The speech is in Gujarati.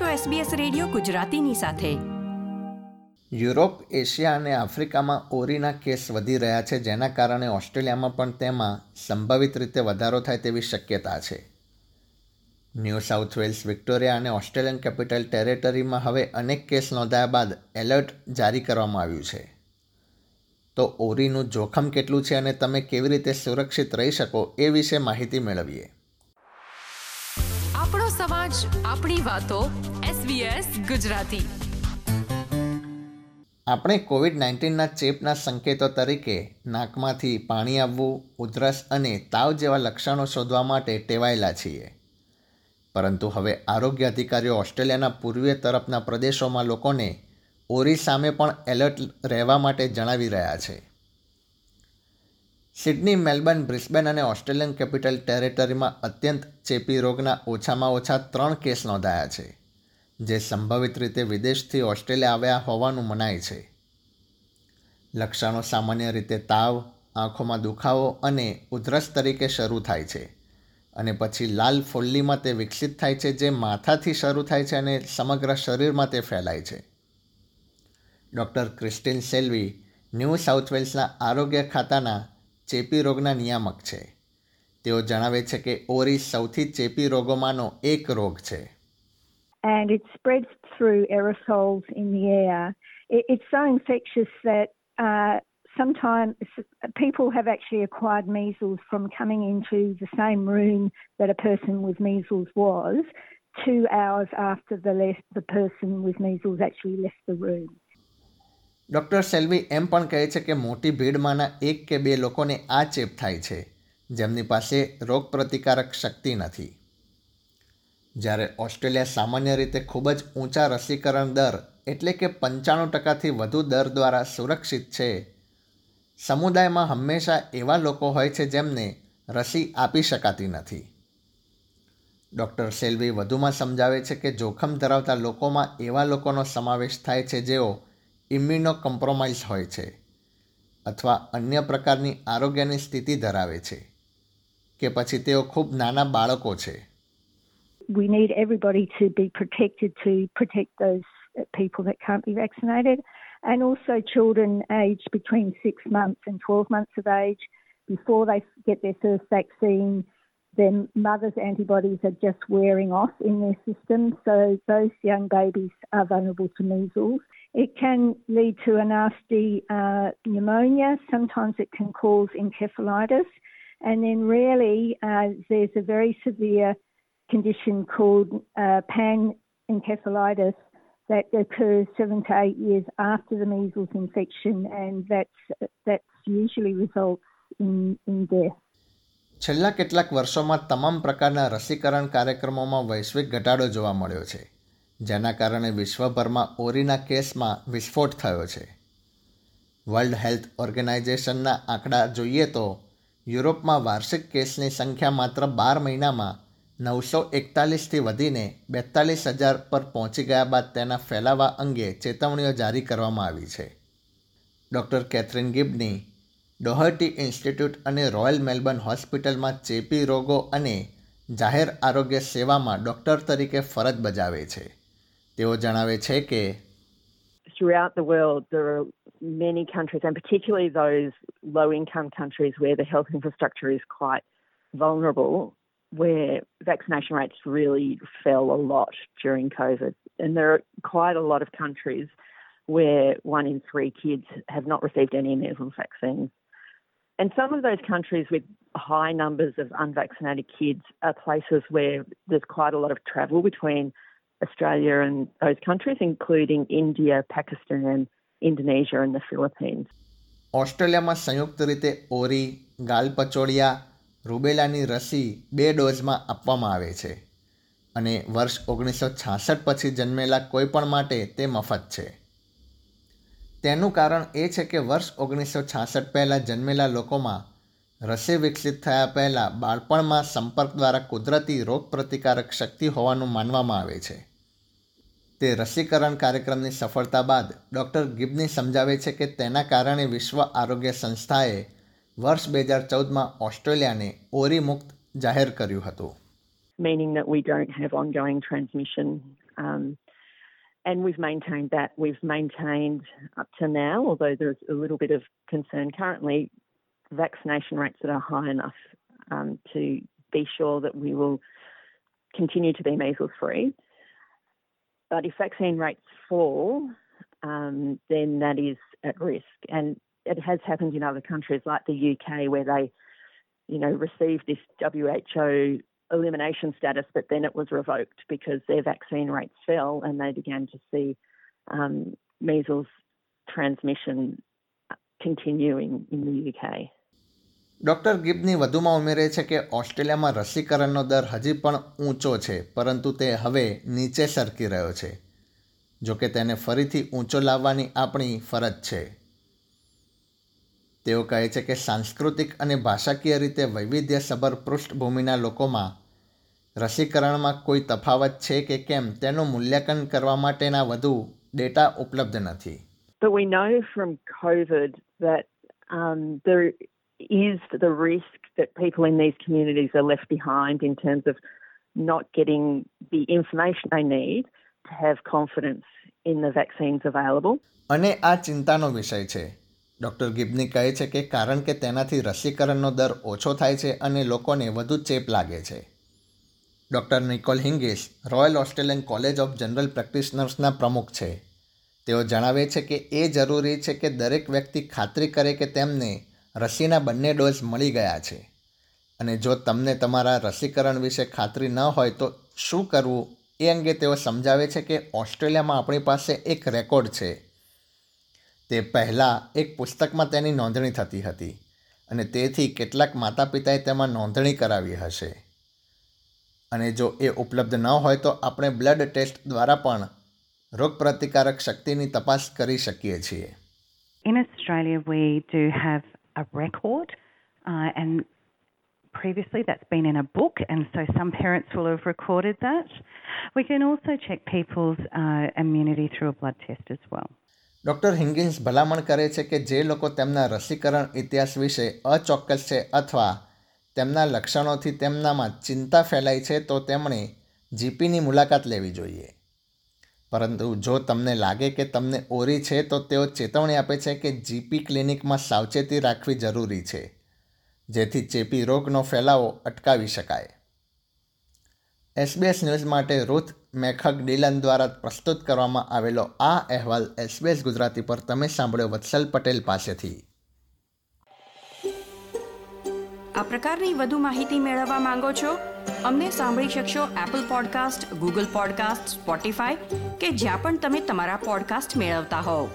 છો SBS રેડિયો ગુજરાતીની સાથે. યુરોપ, એશિયા અને આફ્રિકામાં ઓરીના કેસ વધી રહ્યા છે, જેના કારણે ઓસ્ટ્રેલિયામાં પણ તેમાં સંભવિત રીતે વધારો થાય તેવી શક્યતા છે. ન્યૂ સાઉથ વેલ્સ, વિક્ટોરિયા અને ઓસ્ટ્રેલિયન કેપિટલ ટેરેટરીમાં હવે અનેક કેસ નોંધાયા બાદ એલર્ટ જારી કરવામાં આવ્યું છે. તો ઓરીનું જોખમ કેટલું છે અને તમે કેવી રીતે સુરક્ષિત રહી શકો એ વિશે માહિતી મેળવીએ. સમાજ આપણી વાતો SBS ગુજરાતી. આપણે કોવિડ નાઇન્ટીનના ચેપના સંકેતો તરીકે નાકમાંથી પાણી આવવું, ઉધરસ અને તાવ જેવા લક્ષણો શોધવા માટે ટેવાયેલા છીએ. પરંતુ હવે આરોગ્ય અધિકારીઓ ઓસ્ટ્રેલિયાના પૂર્વીય તરફના પ્રદેશોમાં લોકોને ઓરી સામે પણ એલર્ટ રહેવા માટે જણાવી રહ્યા છે. સિડની, મેલબર્ન, બ્રિસ્બેન અને ઓસ્ટ્રેલિયન કેપિટલ ટેરેટરીમાં અત્યંત ચેપી રોગના ઓછામાં ઓછા ત્રણ કેસ નોંધાયા છે, જે સંભવિત રીતે વિદેશથી ઓસ્ટ્રેલિયા આવ્યા હોવાનું મનાય છે. લક્ષણો સામાન્ય રીતે તાવ, આંખોમાં દુખાવો અને ઉધરસ તરીકે શરૂ થાય છે અને પછી લાલ ફોલ્લીમાં તે વિકસિત થાય છે, જે માથાથી શરૂ થાય છે અને સમગ્ર શરીરમાં તે ફેલાય છે. Doctor Christine Selvey, new south વેલ્સના આરોગ્ય ખાતાના ચેપી રોગના નિયામક છે તેઓ જણાવે છે કે ઓરી સૌથી ચેપી રોગોમાંનો એક રોગ છે and it spreads through aerosols in the air. It, it's so infectious that uh, sometimes people have actually acquired measles from coming into the same room that a person with measles was two hours after the, left, the person with measles actually left the room. Doctor Selvey એમ પણ કહે છે કે મોટી ભીડમાંના એક કે બે લોકોને આ ચેપ થાય છે. જેમની પાસે રોગપ્રતિકારક શક્તિ નથી. જ્યારે ઓસ્ટ્રેલિયા સામાન્ય રીતે ખૂબ જ ઊંચા રસીકરણ દર એટલે કે પંચાણું ટકાથી વધુ દર દ્વારા સુરક્ષિત છે, સમુદાયમાં હંમેશા એવા લોકો હોય છે જેમને રસી આપી શકાતી નથી. ડૉક્ટર સેલ્વી વધુમાં સમજાવે છે કે જોખમ ધરાવતા લોકોમાં એવા લોકોનો સમાવેશ થાય છે જેઓ ઇમ્યુનો કોમ્પ્રોમાઇઝ હોય છે અથવા અન્ય પ્રકારની આરોગ્યની સ્થિતિ ધરાવે છે કે પછી તેઓ ખૂબ નાના બાળકો છે We need everybody to be protected to protect those people that can't be vaccinated and also children aged between 6 months and 12 months of age before they get their first vaccine their mother's antibodies are just wearing off in their system so those young babies are vulnerable to measles It can lead to a nasty uh, pneumonia. Sometimes it can cause encephalitis. And then, rarely, uh, there's a very severe condition called uh, panencephalitis that occurs seven to eight years after the measles infection, and that's, that's usually results in, in death. છેલ્લા કેટલાક વર્ષોમાં તમામ પ્રકારના રસીકરણ કાર્યક્રમોમાં વૈશ્વિક ઘટાડો જોવા મળ્યો છે, જેના કારણે વિશ્વભરમાં ઓરીના કેસમાં વિસ્ફોટ થયો છે. વર્લ્ડ હેલ્થ ઓર્ગેનાઇઝેશનના આંકડા જોઈએ તો, યુરોપમાં વાર્ષિક કેસની સંખ્યા માત્ર બાર મહિનામાં નવસો એકતાલીસથી વધીને બેતાલીસ હજાર પર પહોંચી ગયા બાદ તેના ફેલાવા અંગે ચેતવણીઓ જારી કરવામાં આવી છે. Doctor Catherine Gibney ડોહર્ટી ઇન્સ્ટિટ્યૂટ અને રોયલ મેલબર્ન હોસ્પિટલમાં ચેપી રોગો અને જાહેર આરોગ્ય સેવામાં ડૉક્ટર તરીકે ફરજ બજાવે છે તેઓ જણાવે છે કે throughout the world, there are many countries, and particularly those low income countries where the health infrastructure is quite vulnerable, where vaccination rates really fell a lot during COVID. And there are quite a lot of countries where one in three kids have not received any measles vaccines. And some of those countries with high numbers of unvaccinated kids are places where there's quite a lot of travel between Australia and those countries, including India, Pakistan, Indonesia, and the Philippines. ઓસ્ટ્રેલિયામાં સંયુક્ત રીતે ઓરી ગાલપચોળિયા રૂબેલાની રસી બે ડોઝમાં આપવામાં આવે છે અને વર્ષ ઓગણીસો છાસઠ પછી જન્મેલા કોઈપણ માટે તે મફત છે તેનું કારણ એ છે કે વર્ષ ઓગણીસો છાસઠ પહેલાં જન્મેલા લોકોમાં રસી વિકસિત થયા પહેલાં બાળપણમાં સંપર્ક દ્વારા કુદરતી રોગપ્રતિકારક શક્તિ હોવાનું માનવામાં આવે છે. તે રસીકરણ કાર્યક્રમની સફળતા બાદ ડૉક્ટર ગિબની સમજાવે છે કે તેના કારણે વિશ્વ આરોગ્ય સંસ્થાએ વર્ષ બે હજાર ચૌદમાં ઓસ્ટ્રેલિયાને ઓરી મુક્ત જાહેર કર્યું હતું. Meaning that we don't have ongoing transmission Um, and we've maintained that. We've maintained up to now, although there's a little bit of concern currently, vaccination rates that are high enough um, to be sure that we will continue to be measles free. But if vaccine rates fall, um, then that is at risk. And it has happened in other countries like the UK where they, you know, received this WHO elimination status, but then it was revoked because their vaccine rates fell and they began to see um, measles transmission continuing in the UK. Doctor Gibney વધુમાં ઉમેરે છે કે ઓસ્ટ્રેલિયામાં રસીકરણનો દર હજી પણ ઊંચો છે પરંતુ તે હવે નીચે સરકી રહ્યો છે જોકે તેને ફરીથી ઊંચો લાવવાની આપણી ફરજ છે તેઓ કહે છે કે સાંસ્કૃતિક અને ભાષાકીય રીતે વૈવિધ્યસભર પૃષ્ઠભૂમિના લોકોમાં રસીકરણમાં કોઈ તફાવત છે કે કેમ તેનું મૂલ્યાંકન કરવા માટેના વધુ ડેટા ઉપલબ્ધ નથી But we know from COVID that um, there is the risk that people in these communities are left behind in terms of not getting the information they need to have confidence in the vaccines available. અને આ ચિંતાનો વિષય છે ડૉક્ટર ગિબની કહે છે કે કારણ કે તેનાથી રસીકરણનો દર ઓછો થાય છે અને લોકોને વધુ ચેપ લાગે છે. Doctor Nicole હિંગેશ, royal Australian college of general પ્રેક્ટિશનર્સના પ્રમુખ છે. તેઓ જણાવે છે કે એ જરૂરી છે કે દરેક વ્યક્તિ ખાતરી કરે કે તેમને રસીના બંને ડોઝ મળી ગયા છે. અને જો તમને તમારા રસીકરણ વિશે ખાતરી ન હોય તો શું કરવું એ અંગે તેઓ સમજાવે છે કે ઓસ્ટ્રેલિયામાં આપણી પાસે એક રેકોર્ડ છે. તે પહેલાં એક પુસ્તકમાં તેની નોંધણી થતી હતી અને તેથી કેટલાક માતા પિતાએ તેમાં નોંધણી કરાવી હશે અને જો એ ઉપલબ્ધ ન હોય તો આપણે બ્લડ ટેસ્ટ દ્વારા પણ રોગપ્રતિકારક શક્તિની તપાસ કરી શકીએ છીએ we do have a record, uh, and previously that's been in a book, and so some parents will have recorded that. We can also check people's uh, immunity through a blood test as well. Doctor Higgins ભલામણ કરે છે કે જે લોકો તેમના રસીકરણ ઇતિહાસ વિશે અચોક્કસ છે અથવા તેમના લક્ષણોથી તેમનામાં ચિંતા ફેલાય છે, તો તેમણે જીપીની મુલાકાત લેવી જોઈએ. પરંતુ જો તમને લાગે કે તમને ઓરી છે, તો તેઓ ચેતવણી આપે છે કે જીપી ક્લિનિકમાં સાવચેતી રાખવી જરૂરી છે, જેથી ચેપી રોગનો ફેલાવો અટકાવી શકાય. એસબીએસ ન્યૂઝ માટે રૂથ મેખક ડીલન દ્વારા પ્રસ્તુત કરવામાં આવેલો આ અહેવાલ એસબીએસ ગુજરાતી પર તમે સાંભળ્યો વત્સલ પટેલ પાસેથી. આ પ્રકારની વધુ માહિતી મેળવવા માંગો છો? અમને સાંભળી શકશો Apple podcast Google podcast Spotify કે જ્યાં પણ તમે તમારા પોડકાસ્ટ મેળવતા હોવ.